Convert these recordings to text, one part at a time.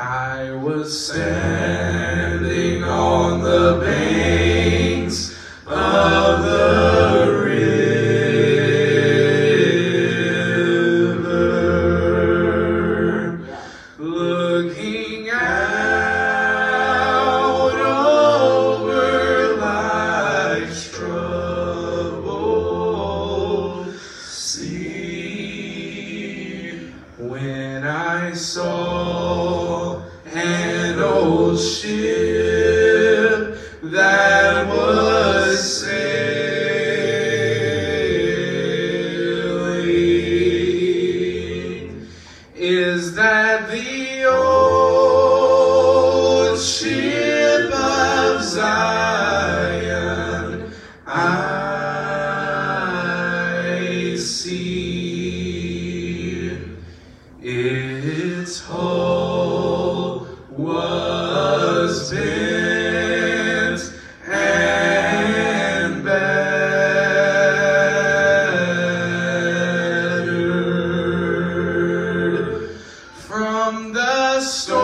I was standing on the banks the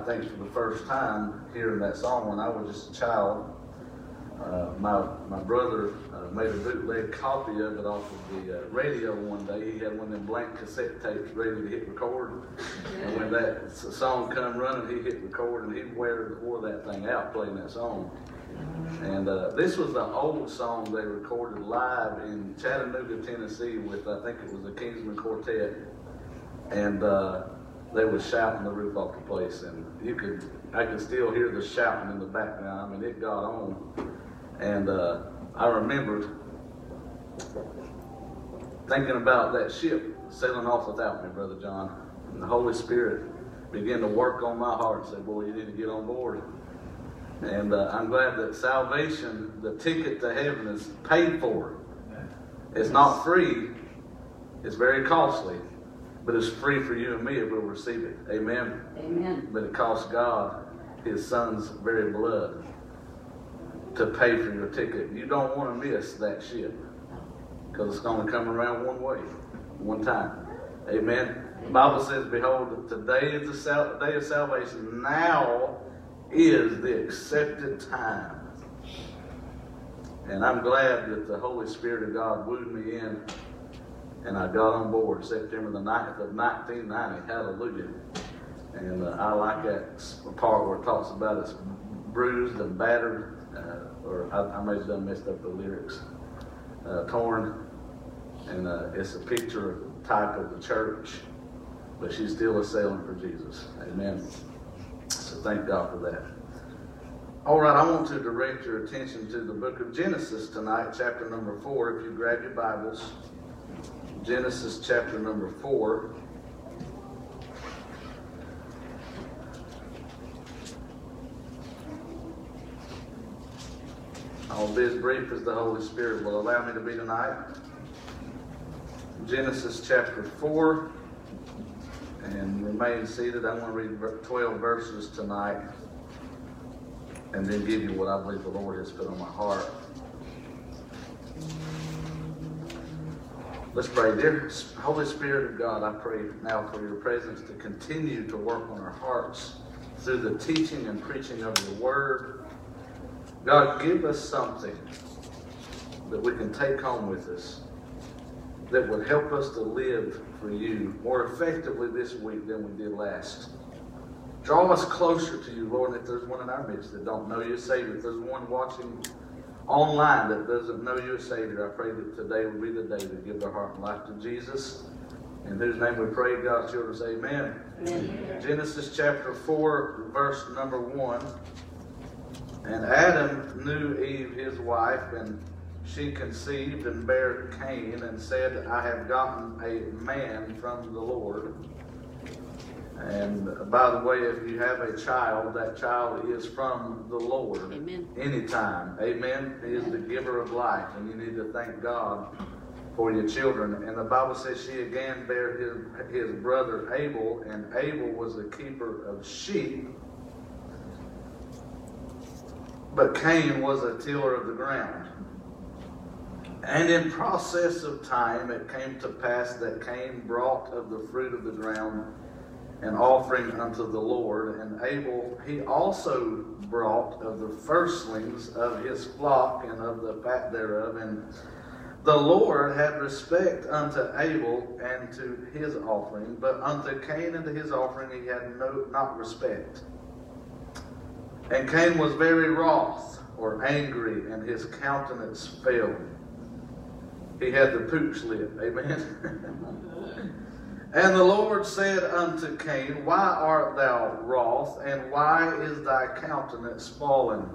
I think, for the first time hearing that song when I was just a child. uh, my my brother uh, made a bootleg copy of it off of the uh, radio one day. He had one of them blank cassette tapes ready to hit record, and when that song come running, he hit record and he wore wore that thing out playing that song. And uh, this was the old song they recorded live in Chattanooga, Tennessee, with I think it was the Kingsmen Quartet, and uh, they was shouting the roof off the place, and you could I could still hear the shouting in the background. I mean, it got on, and uh, I remembered thinking about that ship sailing off without me, brother John, and the Holy Spirit began to work on my heart and said, "Boy, you need to get on board." And uh, I'm glad that salvation, the ticket to heaven, is paid for. It's not free. It's very costly, but it's free for you and me if we'll receive it. Amen. Amen. But it cost God His Son's very blood to pay for your ticket. You don't want to miss that ship because it's going to come around one way, one time. Amen. The Bible says, "Behold, today is the sal- day of salvation. Now is the accepted time." And I'm glad that the Holy Spirit of God wooed me in, and I got on board September the 9th of 1990. Hallelujah. And uh, I like that part where it talks about it's bruised and battered, uh, or I, I may have messed up the lyrics, uh, torn, and uh, it's a picture type of the church, but she's still a sailing for Jesus. Amen. So thank God for that. All right, I want to direct your attention to the book of Genesis tonight, chapter number four. If you grab your Bibles, Genesis chapter number four. I'll be as brief as the Holy Spirit will allow me to be tonight. Genesis chapter 4, and remain seated. I'm going to read 12 verses tonight, and then give you what I believe the Lord has put on my heart. Let's pray. Dear Holy Spirit of God, I pray now for your presence to continue to work on our hearts through the teaching and preaching of your word. God, give us something that we can take home with us that would help us to live for you more effectively this week than we did last. Draw us closer to you, Lord. If there's one in our midst that don't know you Savior, if there's one watching online that doesn't know you as Savior, I pray that today will be the day to give their heart and life to Jesus. In whose name we pray, God's children say amen. Amen. Genesis chapter 4, verse number 1. And Adam knew Eve his wife, and she conceived and bare Cain, and said, I have gotten a man from the Lord. And by the way, if you have a child, that child is from the Lord. Amen. Anytime. Amen. He is the giver of life, and you need to thank God for your children. And the Bible says she again bare his, his brother Abel, and Abel was a keeper of sheep. But Cain was a tiller of the ground. And in process of time it came to pass that Cain brought of the fruit of the ground an offering unto the Lord, and Abel he also brought of the firstlings of his flock and of the fat thereof. And the Lord had respect unto Abel and to his offering, but unto Cain and to his offering he had no not respect. And Cain was very wroth or angry, and his countenance fell. He had the pooch lip. Amen. and the Lord said unto Cain, Why art thou wroth, and why is thy countenance fallen?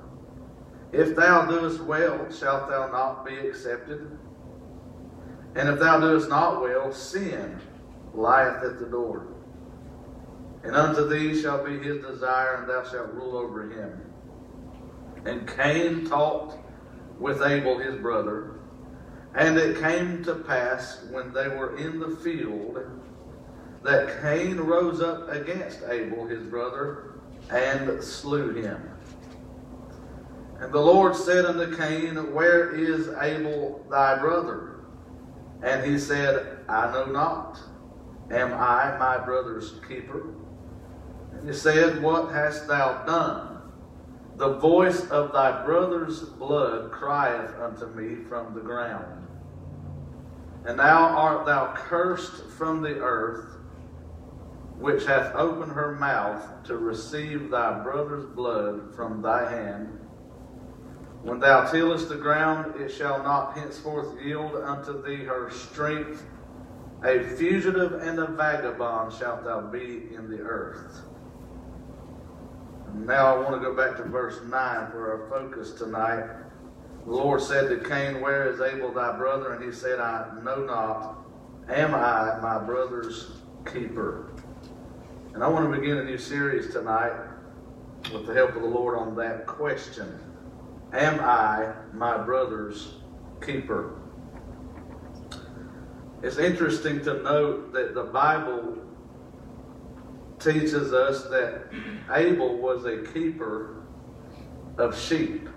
If thou doest well, shalt thou not be accepted? And if thou doest not well, sin lieth at the door. And unto thee shall be his desire, and thou shalt rule over him. And Cain talked with Abel his brother. And it came to pass when they were in the field that Cain rose up against Abel his brother and slew him. And the Lord said unto Cain, Where is Abel thy brother? And he said, I know not. Am I my brother's keeper? And he said, What hast thou done? The voice of thy brother's blood crieth unto me from the ground. And now art thou cursed from the earth, which hath opened her mouth to receive thy brother's blood from thy hand. When thou tillest the ground, it shall not henceforth yield unto thee her strength. A fugitive and a vagabond shalt thou be in the earth. Now I want to go back to verse 9 for our focus tonight. The Lord said to Cain, Where is Abel thy brother? And he said, I know not. Am I my brother's keeper? And I want to begin a new series tonight with the help of the Lord on that question. Am I my brother's keeper? It's interesting to note that the Bible teaches us that Abel was a keeper of sheep.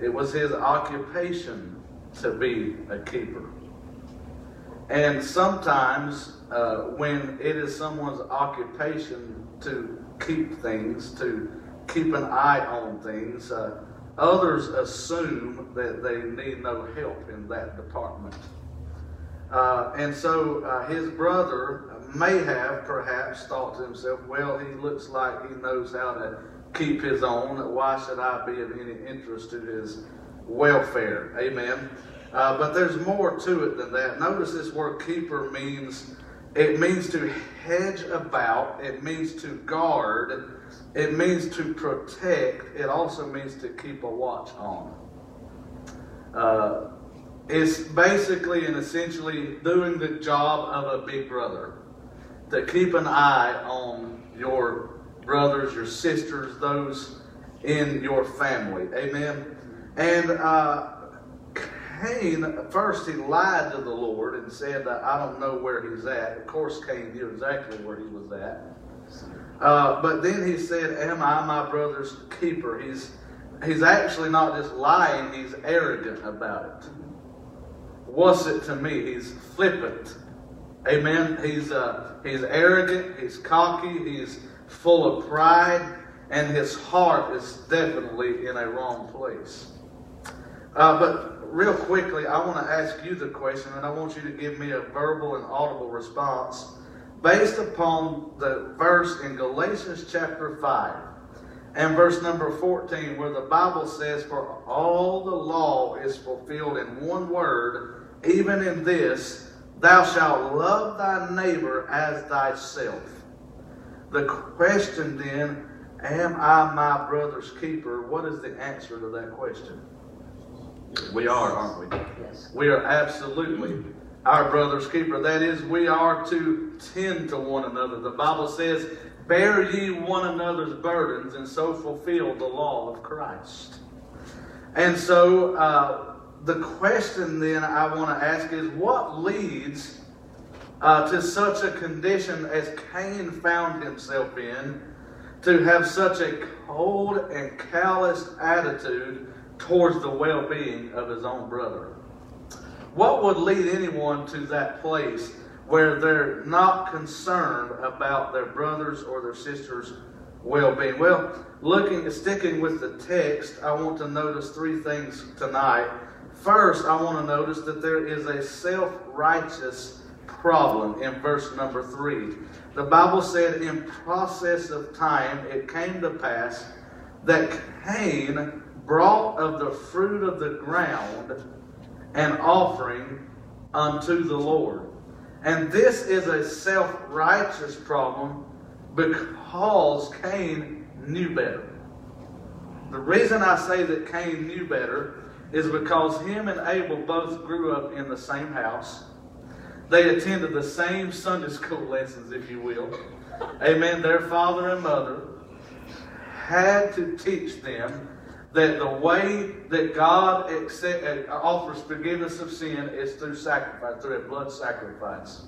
It was his occupation to be a keeper. And sometimes, uh, when it is someone's occupation to keep things, to keep an eye on things, uh, others assume that they need no help in that department. Uh, and so uh, his brother may have perhaps thought to himself, well, he looks like he knows how to keep his own. Why should I be of any interest to his welfare? Amen. Uh, but there's more to it than that. Notice this word keeper means it means to hedge about, it means to guard, it means to protect, it also means to keep a watch on. Uh, it's basically and essentially doing the job of a big brother to keep an eye on your brothers, your sisters, those in your family. Amen. And uh, Cain, first he lied to the Lord and said, I don't know where he's at. Of course, Cain knew exactly where he was at. Uh, but then he said, Am I my brother's keeper? He's, he's actually not just lying, he's arrogant about it. What's it to me? He's flippant. Amen. He's, uh, he's arrogant, he's cocky, he's full of pride, and his heart is definitely in a wrong place. Uh, but real quickly, I want to ask you the question, and I want you to give me a verbal and audible response based upon the verse in Galatians chapter 5 and verse number 14, where the Bible says, For all the law is fulfilled in one word, even in this, thou shalt love thy neighbor as thyself. The question then, am I my brother's keeper? What is the answer to that question? We are, aren't we? Yes. We are absolutely our brother's keeper. That is, we are to tend to one another. The Bible says, Bear ye one another's burdens, and so fulfill the law of Christ. And so, uh, the question then I want to ask is what leads uh, to such a condition as Cain found himself in to have such a cold and calloused attitude towards the well being of his own brother? What would lead anyone to that place where they're not concerned about their brothers or their sisters' well-being. Well, looking sticking with the text, I want to notice three things tonight. First, I want to notice that there is a self-righteous problem in verse number 3. The Bible said in process of time it came to pass that Cain brought of the fruit of the ground an offering unto the Lord. And this is a self righteous problem because Cain knew better. The reason I say that Cain knew better is because him and Abel both grew up in the same house. They attended the same Sunday school lessons, if you will. Amen. Their father and mother had to teach them that the way that God accept, uh, offers forgiveness of sin is through sacrifice, through a blood sacrifice.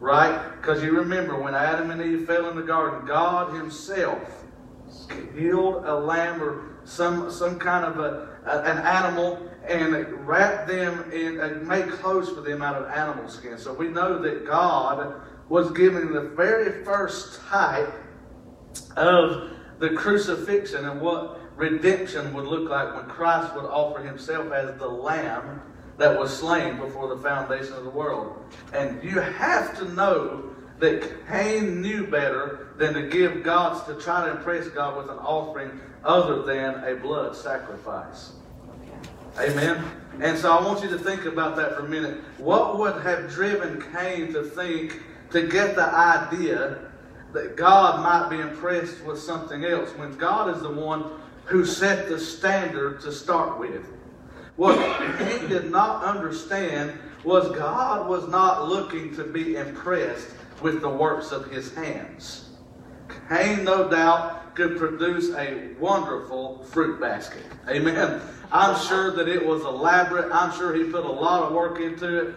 Right? Because you remember when Adam and Eve fell in the garden, God Himself killed a lamb or some, some kind of a, a an animal and wrapped them in, and made clothes for them out of animal skin. So we know that God was giving the very first type of the crucifixion and what redemption would look like when Christ would offer himself as the lamb that was slain before the foundation of the world. And you have to know that Cain knew better than to give God's to try to impress God with an offering other than a blood sacrifice. Amen. And so I want you to think about that for a minute. What would have driven Cain to think, to get the idea that God might be impressed with something else when God is the one who set the standard to start with? What Cain did not understand was God was not looking to be impressed with the works of his hands. Cain, no doubt, could produce a wonderful fruit basket. Amen. I'm sure that it was elaborate. I'm sure he put a lot of work into it.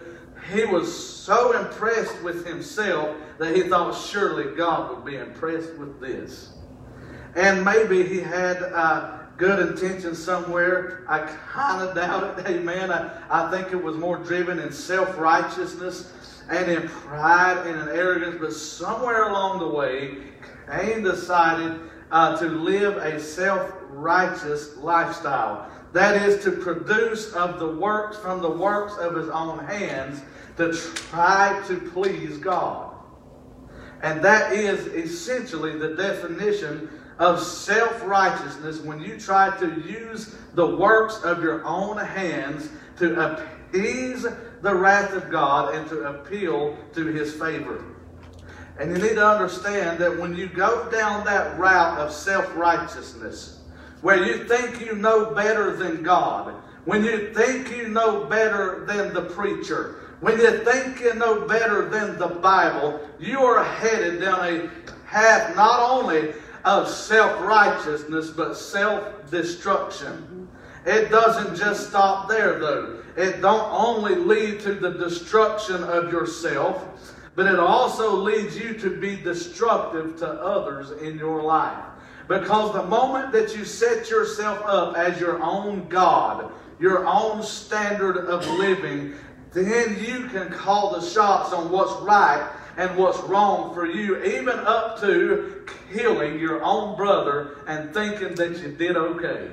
He was so impressed with himself that he thought surely God would be impressed with this. And maybe he had uh, good intentions somewhere. I kind of doubt it. Amen. I, I think it was more driven in self righteousness and in pride and in arrogance. But somewhere along the way, Cain decided uh, to live a self righteous lifestyle. That is to produce of the works from the works of his own hands to try to please God. And that is essentially the definition of self righteousness when you try to use the works of your own hands to appease the wrath of God and to appeal to his favor. And you need to understand that when you go down that route of self righteousness, where you think you know better than God, when you think you know better than the preacher, when you think you know better than the Bible, you are headed down a path not only of self righteousness, but self destruction. It doesn't just stop there, though. It don't only lead to the destruction of yourself, but it also leads you to be destructive to others in your life. Because the moment that you set yourself up as your own God, your own standard of living, then you can call the shots on what's right and what's wrong for you, even up to killing your own brother and thinking that you did okay.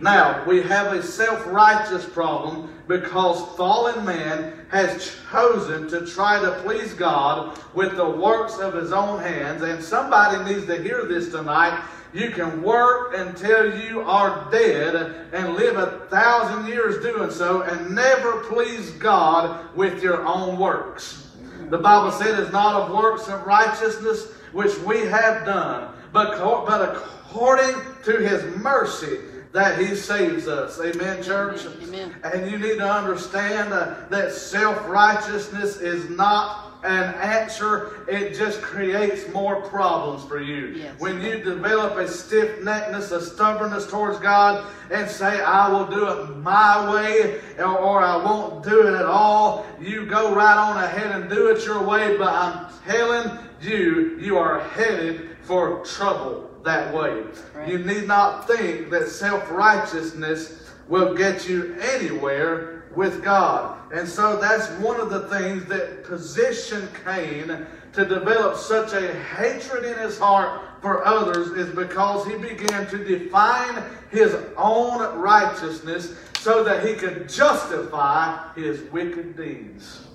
Now, we have a self righteous problem because fallen man has chosen to try to please God with the works of his own hands. And somebody needs to hear this tonight. You can work until you are dead and live a thousand years doing so and never please God with your own works. The Bible said it's not of works of righteousness which we have done, but, but according to his mercy that he saves us. Amen, church? Amen. And you need to understand uh, that self righteousness is not an answer, it just creates more problems for you. Yes. When you develop a stiff neckness, a stubbornness towards God, and say, I will do it my way, or, or I won't do it at all, you go right on ahead and do it your way, but I'm telling you, you are headed for trouble that way. Right. You need not think that self righteousness will get you anywhere with God. And so that's one of the things that positioned Cain to develop such a hatred in his heart for others is because he began to define his own righteousness so that he could justify his wicked deeds.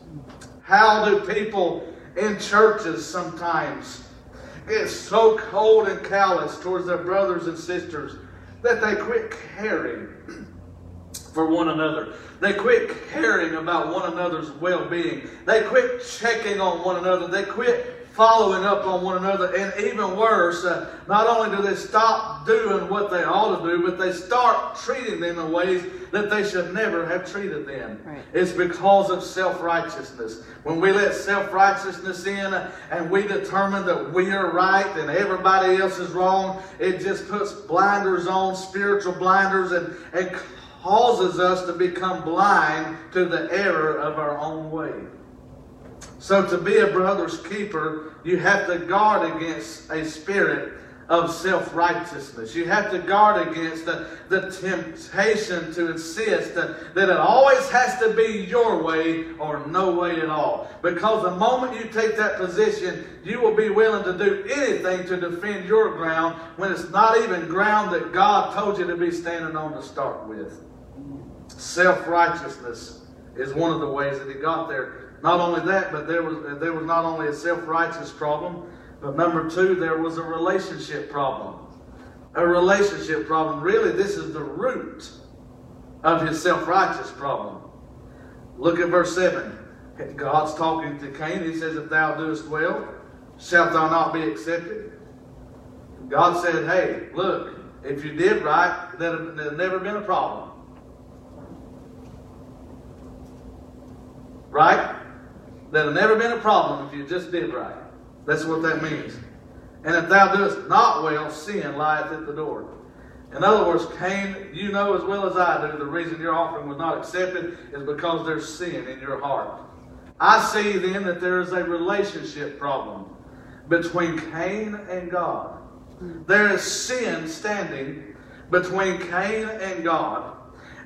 How do people in churches sometimes get so cold and callous towards their brothers and sisters that they quit caring for one another. They quit caring about one another's well being. They quit checking on one another. They quit following up on one another. And even worse, uh, not only do they stop doing what they ought to do, but they start treating them in ways that they should never have treated them. Right. It's because of self righteousness. When we let self righteousness in uh, and we determine that we are right and everybody else is wrong, it just puts blinders on, spiritual blinders, and, and causes us to become blind to the error of our own way. So, to be a brother's keeper, you have to guard against a spirit of self righteousness. You have to guard against the, the temptation to insist that, that it always has to be your way or no way at all. Because the moment you take that position, you will be willing to do anything to defend your ground when it's not even ground that God told you to be standing on to start with. Self righteousness is one of the ways that he got there. Not only that, but there was, there was not only a self righteous problem, but number two, there was a relationship problem. A relationship problem. Really, this is the root of his self righteous problem. Look at verse 7. God's talking to Cain. He says, If thou doest well, shalt thou not be accepted? God said, Hey, look, if you did right, there'd never been a problem. Right? Have never been a problem if you just did right. That's what that means. And if thou doest not well, sin lieth at the door. In other words, Cain, you know as well as I do, the reason your offering was not accepted is because there's sin in your heart. I see then that there is a relationship problem between Cain and God. There is sin standing between Cain and God.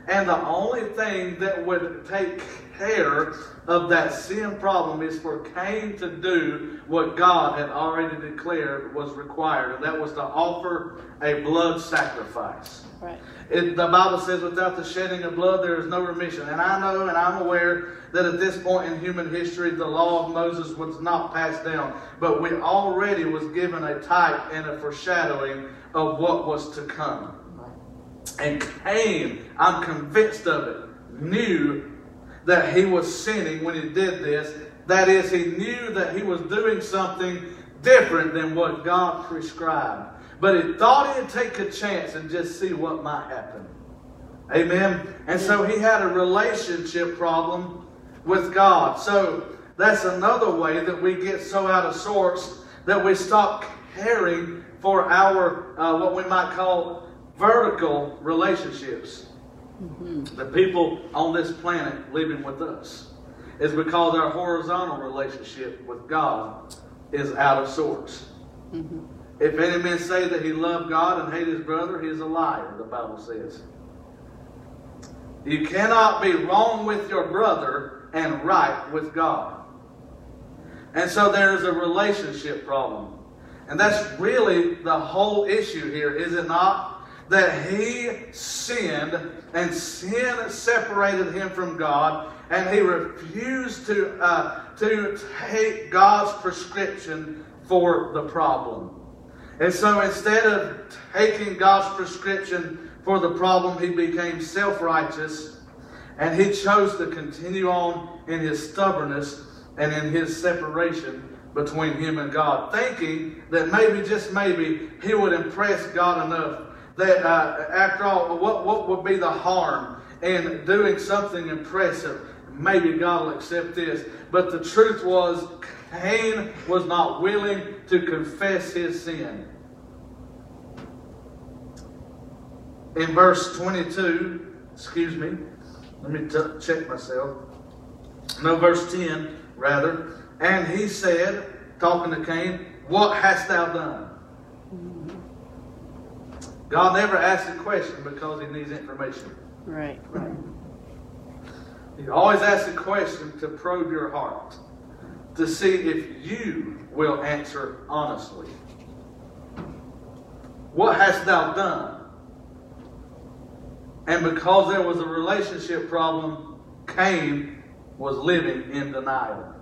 And the only thing that would take care of that sin problem is for Cain to do what God had already declared was required, and that was to offer a blood sacrifice. Right. It, the Bible says, without the shedding of blood, there is no remission. And I know and I'm aware that at this point in human history, the law of Moses was not passed down. But we already was given a type and a foreshadowing of what was to come. And Cain, I'm convinced of it, knew that he was sinning when he did this. That is, he knew that he was doing something different than what God prescribed. But he thought he'd take a chance and just see what might happen. Amen. And so he had a relationship problem with God. So that's another way that we get so out of sorts that we stop caring for our, uh, what we might call vertical relationships. Mm-hmm. The people on this planet living with us is because our horizontal relationship with God is out of sorts. Mm-hmm. If any man say that he love God and hate his brother, he is a liar, the Bible says. You cannot be wrong with your brother and right with God. And so there is a relationship problem. And that's really the whole issue here, is it not? That he sinned and sin separated him from God and he refused to, uh, to take God's prescription for the problem. And so instead of taking God's prescription for the problem, he became self righteous and he chose to continue on in his stubbornness and in his separation between him and God, thinking that maybe, just maybe, he would impress God enough that, uh, after all, what, what would be the harm in doing something impressive? Maybe God will accept this. But the truth was, Cain was not willing to confess his sin. In verse 22, excuse me, let me t- check myself. No, verse 10, rather. And he said, talking to Cain, What hast thou done? God never asks a question because he needs information. Right. Right. He always asks a question to probe your heart, to see if you will answer honestly. What hast thou done? And because there was a relationship problem, Cain was living in denial.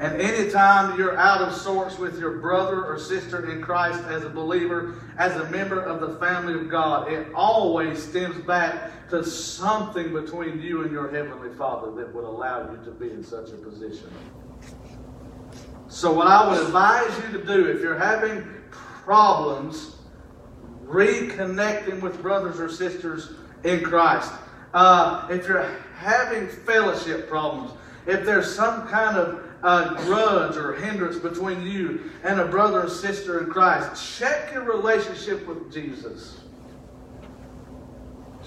And anytime you're out of sorts with your brother or sister in Christ as a believer, as a member of the family of God, it always stems back to something between you and your Heavenly Father that would allow you to be in such a position. So, what I would advise you to do if you're having problems reconnecting with brothers or sisters in Christ, uh, if you're having fellowship problems, if there's some kind of uh, grudge or hindrance between you and a brother or sister in Christ, check your relationship with Jesus.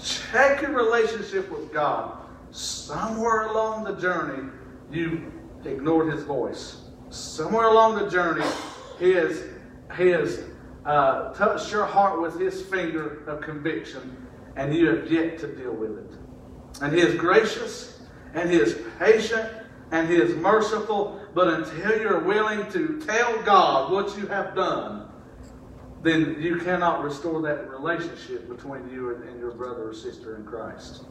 Check your relationship with God. Somewhere along the journey, you ignored his voice. Somewhere along the journey, he has, he has uh, touched your heart with His finger of conviction, and you have yet to deal with it. And He is gracious, and He is patient, and He is merciful, but until you're willing to tell God what you have done, then you cannot restore that relationship between you and, and your brother or sister in Christ.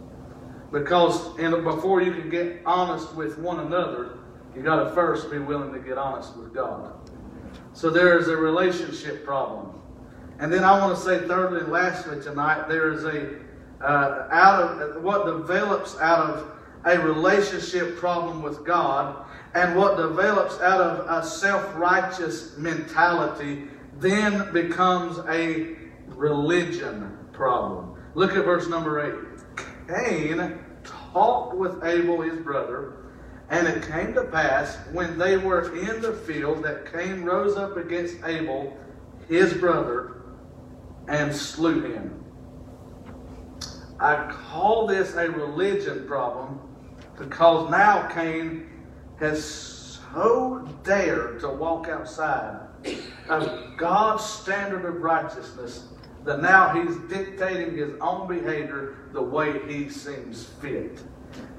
Because before you can get honest with one another, you got to first be willing to get honest with God. So there is a relationship problem. And then I want to say thirdly and lastly tonight, there is a uh, out of what develops out of a relationship problem with God and what develops out of a self-righteous mentality then becomes a religion problem. Look at verse number 8. Cain talked with Abel his brother, and it came to pass when they were in the field that Cain rose up against Abel his brother and slew him. I call this a religion problem because now Cain has so dared to walk outside of God's standard of righteousness that now he's dictating his own behavior the way he seems fit.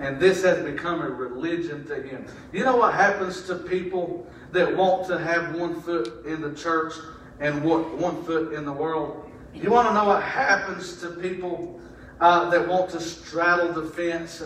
And this has become a religion to him. You know what happens to people that want to have one foot in the church and one foot in the world? You want to know what happens to people uh, that want to straddle the fence?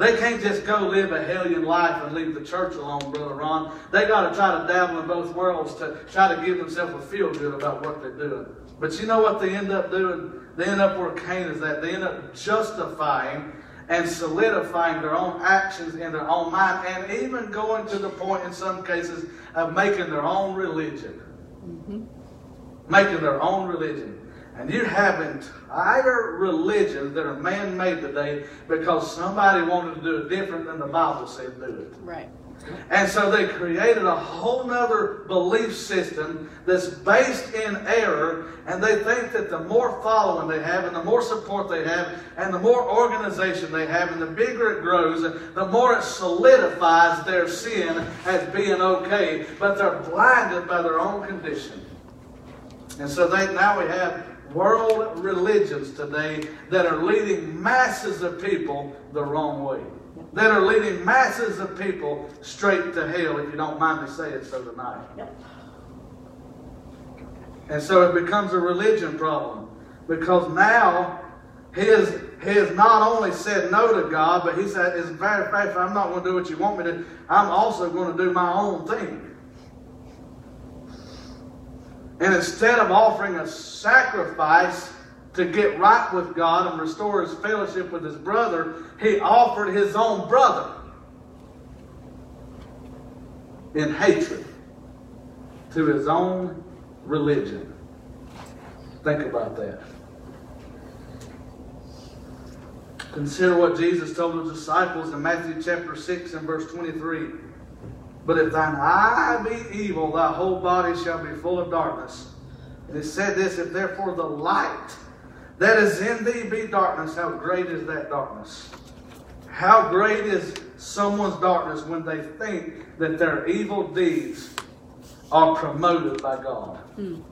They can't just go live a hellion life and leave the church alone, Brother Ron. They got to try to dabble in both worlds to try to give themselves a feel good about what they're doing. But you know what they end up doing? They end up where Cain is at. They end up justifying and solidifying their own actions in their own mind, and even going to the point in some cases of making their own religion. Mm-hmm. Making their own religion. And you have entire religions that are man made today because somebody wanted to do it different than the Bible said to do it. Right. And so they created a whole nother belief system that's based in error, and they think that the more following they have, and the more support they have, and the more organization they have, and the bigger it grows, the more it solidifies their sin as being okay. But they're blinded by their own condition. And so they now we have world religions today that are leading masses of people the wrong way. That are leading masses of people straight to hell, if you don't mind me saying so tonight. And so it becomes a religion problem. Because now he has, he has not only said no to God, but he said, as a matter of fact, I'm not going to do what you want me to, I'm also going to do my own thing. And instead of offering a sacrifice to get right with God and restore his fellowship with his brother, he offered his own brother in hatred to his own religion. Think about that. Consider what Jesus told his disciples in Matthew chapter 6 and verse 23. But if thine eye be evil, thy whole body shall be full of darkness. And it said this, if therefore the light that is in thee be darkness, how great is that darkness? How great is someone's darkness when they think that their evil deeds are promoted by God? Hmm.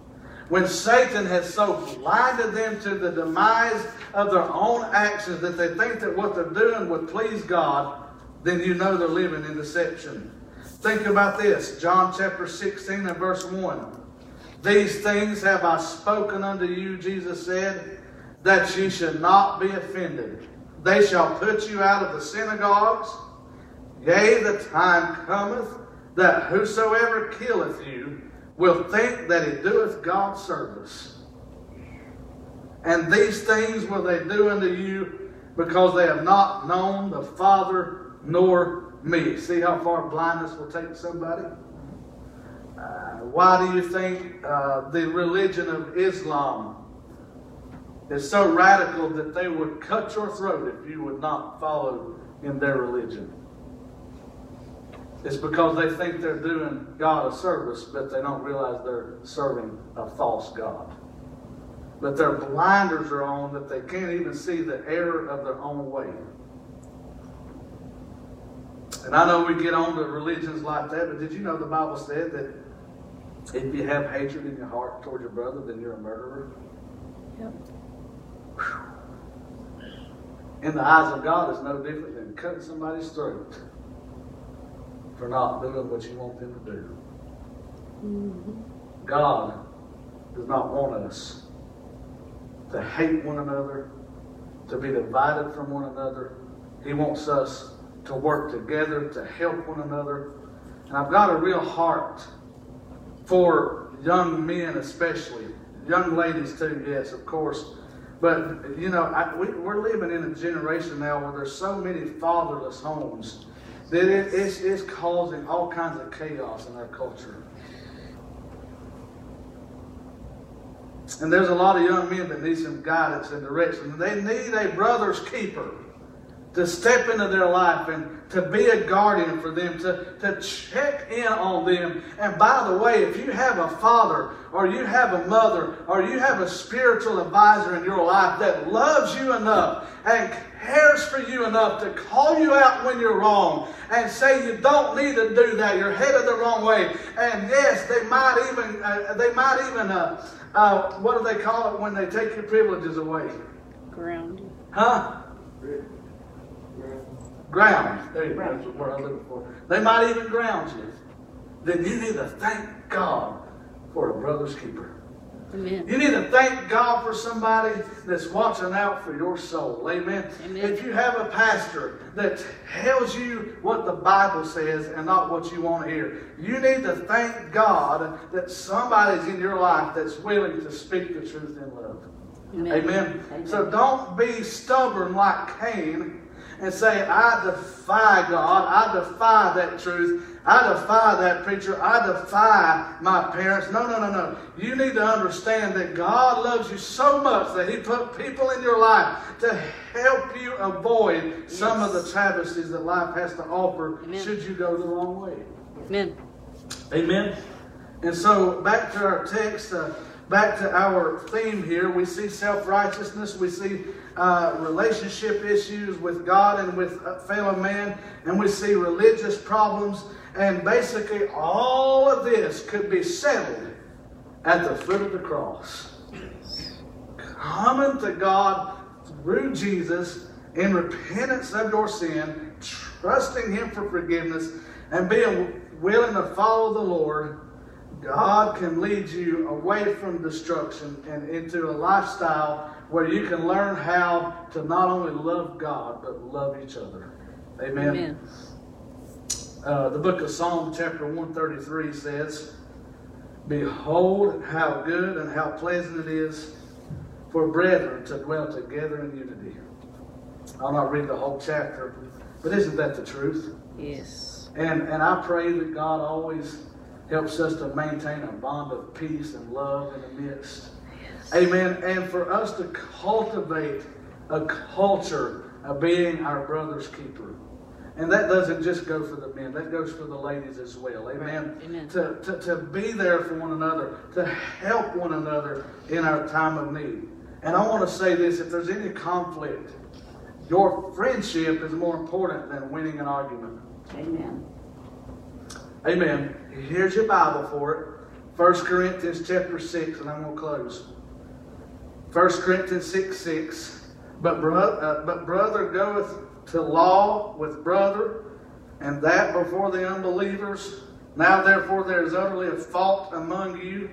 When Satan has so blinded them to the demise of their own actions that they think that what they're doing would please God, then you know they're living in deception. Think about this John chapter 16 and verse 1. These things have I spoken unto you, Jesus said, that ye should not be offended. They shall put you out of the synagogues. Yea, the time cometh that whosoever killeth you will think that he doeth God service. And these things will they do unto you because they have not known the Father nor me. See how far blindness will take somebody? Uh, why do you think uh, the religion of Islam is so radical that they would cut your throat if you would not follow in their religion? It's because they think they're doing God a service, but they don't realize they're serving a false God. But their blinders are on that they can't even see the error of their own way. And I know we get on to religions like that, but did you know the Bible said that If you have hatred in your heart toward your brother, then you're a murderer. Yep. In the eyes of God, it's no different than cutting somebody's throat for not doing what you want them to do. Mhm. God does not want us to hate one another, to be divided from one another. He wants us to work together to help one another. And I've got a real heart for young men, especially young ladies too. Yes, of course. But you know, I, we, we're living in a generation now where there's so many fatherless homes that it, it's, it's causing all kinds of chaos in our culture. And there's a lot of young men that need some guidance and direction. They need a brother's keeper to step into their life and to be a guardian for them, to, to check in on them. And by the way, if you have a father or you have a mother or you have a spiritual advisor in your life that loves you enough and cares for you enough to call you out when you're wrong and say you don't need to do that, you're headed the wrong way. And yes, they might even, uh, they might even, uh, uh, what do they call it when they take your privileges away? Ground. Huh? Ground. There you go. That's what word I'm looking for. They might even ground you. Then you need to thank God for a brother's keeper. Amen. You need to thank God for somebody that's watching out for your soul. Amen. Amen. If you have a pastor that tells you what the Bible says and not what you want to hear, you need to thank God that somebody's in your life that's willing to speak the truth in love. Amen. Amen. Amen. So don't be stubborn like Cain and say, I defy God. I defy that truth. I defy that preacher. I defy my parents. No, no, no, no. You need to understand that God loves you so much that He put people in your life to help you avoid some of the travesties that life has to offer Amen. should you go the wrong way. Amen. Amen. And so back to our text, uh, back to our theme here, we see self righteousness, we see uh, relationship issues with God and with fellow man, and we see religious problems. And basically, all of this could be settled at the foot of the cross. Coming to God through Jesus in repentance of your sin, trusting Him for forgiveness, and being willing to follow the Lord, God can lead you away from destruction and into a lifestyle where you can learn how to not only love God, but love each other. Amen. Amen. Uh, the book of Psalm, chapter 133 says, Behold, how good and how pleasant it is for brethren to dwell together in unity. I'll not read the whole chapter, but isn't that the truth? Yes. And, and I pray that God always helps us to maintain a bond of peace and love in the midst. Amen. And for us to cultivate a culture of being our brother's keeper. And that doesn't just go for the men, that goes for the ladies as well. Amen. Amen. To, to, to be there for one another, to help one another in our time of need. And I want to say this if there's any conflict, your friendship is more important than winning an argument. Amen. Amen. Here's your Bible for it. 1 Corinthians chapter 6, and I'm going to close. 1 Corinthians 6 6. But, bro- uh, but brother goeth to law with brother, and that before the unbelievers. Now therefore there is utterly a fault among you.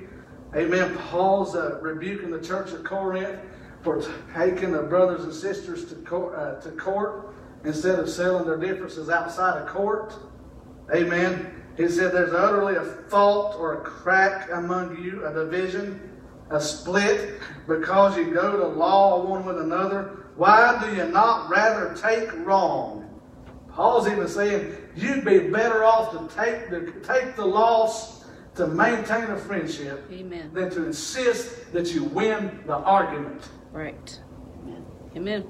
Amen. Paul's uh, rebuking the church of Corinth for taking the brothers and sisters to, co- uh, to court instead of settling their differences outside of court. Amen. He said there's utterly a fault or a crack among you, a division, a split, because you go to law one with another. Why do you not rather take wrong? Paul's even saying you'd be better off to take the, take the loss to maintain a friendship Amen. than to insist that you win the argument. Right. Amen.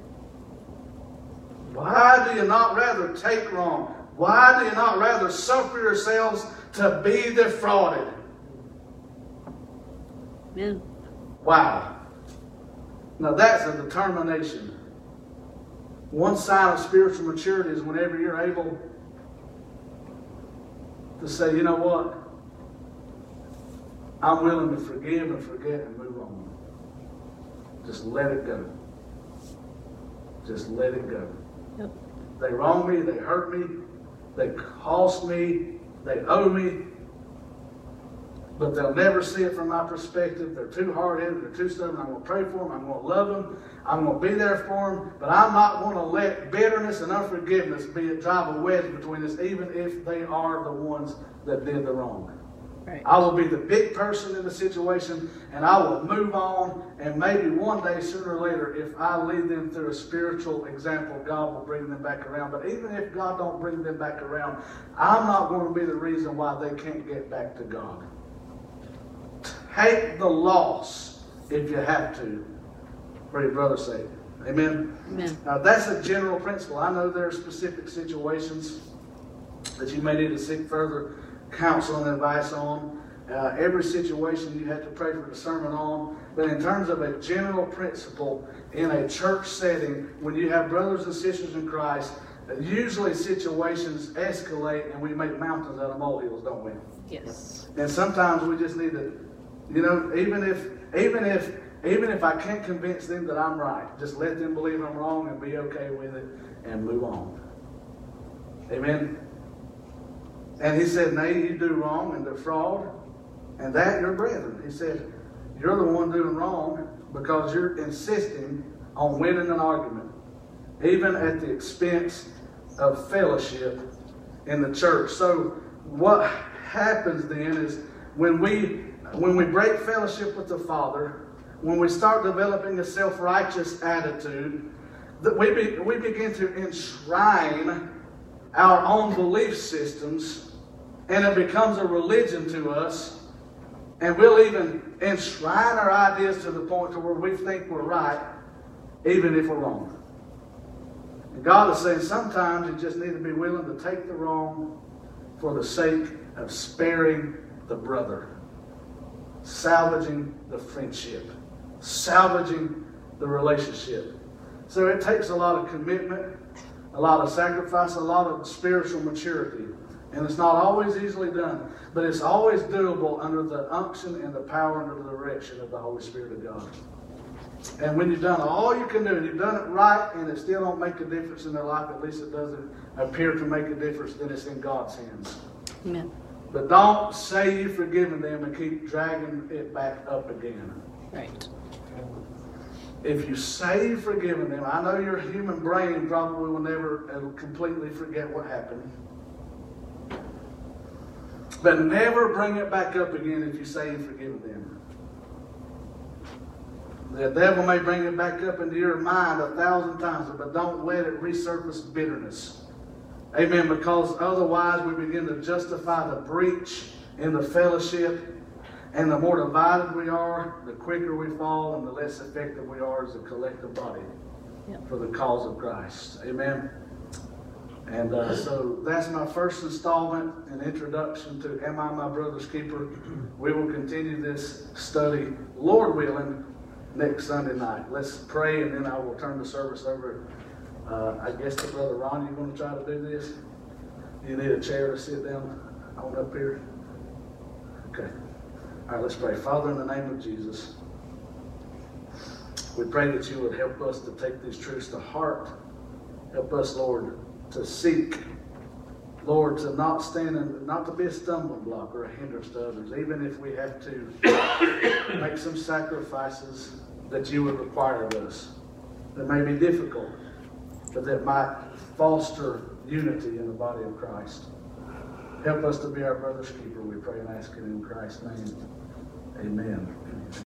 Why do you not rather take wrong? Why do you not rather suffer yourselves to be defrauded? Amen. Wow. Now that's a determination. One sign of spiritual maturity is whenever you're able to say, you know what? I'm willing to forgive and forget and move on. Just let it go. Just let it go. Yep. They wronged me, they hurt me, they cost me, they owe me, but they'll never see it from my perspective. They're too hard headed, they're too stubborn. I'm going to pray for them, I'm going to love them, I'm going to be there for them, but I'm not going to let bitterness and unforgiveness be a drive a wedge between us, even if they are the ones that did the wrong. Right. I will be the big person in the situation and I will move on. And maybe one day, sooner or later, if I lead them through a spiritual example, God will bring them back around. But even if God don't bring them back around, I'm not going to be the reason why they can't get back to God. Take the loss if you have to for your brother's sake. Amen. Amen. Now, that's a general principle. I know there are specific situations that you may need to seek further counsel and advice on. Uh, every situation you have to pray for discernment on. But in terms of a general principle in a church setting, when you have brothers and sisters in Christ, usually situations escalate and we make mountains out of molehills, don't we? Yes. And sometimes we just need to, you know, even if, even if, even if I can't convince them that I'm right, just let them believe I'm wrong and be okay with it and move on. Amen. And he said, Nay, you do wrong and defraud, and that your brethren. He said, You're the one doing wrong because you're insisting on winning an argument, even at the expense of fellowship in the church. So what happens then is when we when we break fellowship with the Father, when we start developing a self-righteous attitude, that we, be, we begin to enshrine our own belief systems, and it becomes a religion to us, and we'll even enshrine our ideas to the point to where we think we're right, even if we're wrong. And God is saying sometimes you just need to be willing to take the wrong for the sake of sparing the brother, salvaging the friendship, salvaging the relationship. So it takes a lot of commitment, a lot of sacrifice, a lot of spiritual maturity. And it's not always easily done, but it's always doable under the unction and the power and the direction of the Holy Spirit of God. And when you've done all you can do, and you've done it right, and it still don't make a difference in their life, at least it doesn't appear to make a difference, then it's in God's hands. Amen. But don't say you've forgiven them and keep dragging it back up again. Right. If you say you've forgiven them, I know your human brain probably will never completely forget what happened. But never bring it back up again if you say you've forgiven them. The devil may bring it back up into your mind a thousand times, but don't let it resurface bitterness. Amen. Because otherwise we begin to justify the breach in the fellowship. And the more divided we are, the quicker we fall and the less effective we are as a collective body Yep. for the cause of Christ. Amen. And uh, so that's my first installment and introduction to Am I My Brother's Keeper? We will continue this study, Lord willing, next Sunday night. Let's pray and then I will turn the service over. Uh, I guess to Brother Ron, you to try to do this? You need a chair to sit down on up here? Okay. All right, let's pray. Father, in the name of Jesus, we pray that you would help us to take these truths to heart. Help us, Lord, to seek, Lord, to not stand and not to be a stumbling block or a hindrance to others, even if we have to make some sacrifices that you would require of us. That may be difficult, but that might foster unity in the body of Christ. Help us to be our brother's keeper, we pray and ask it in Christ's name. Amen.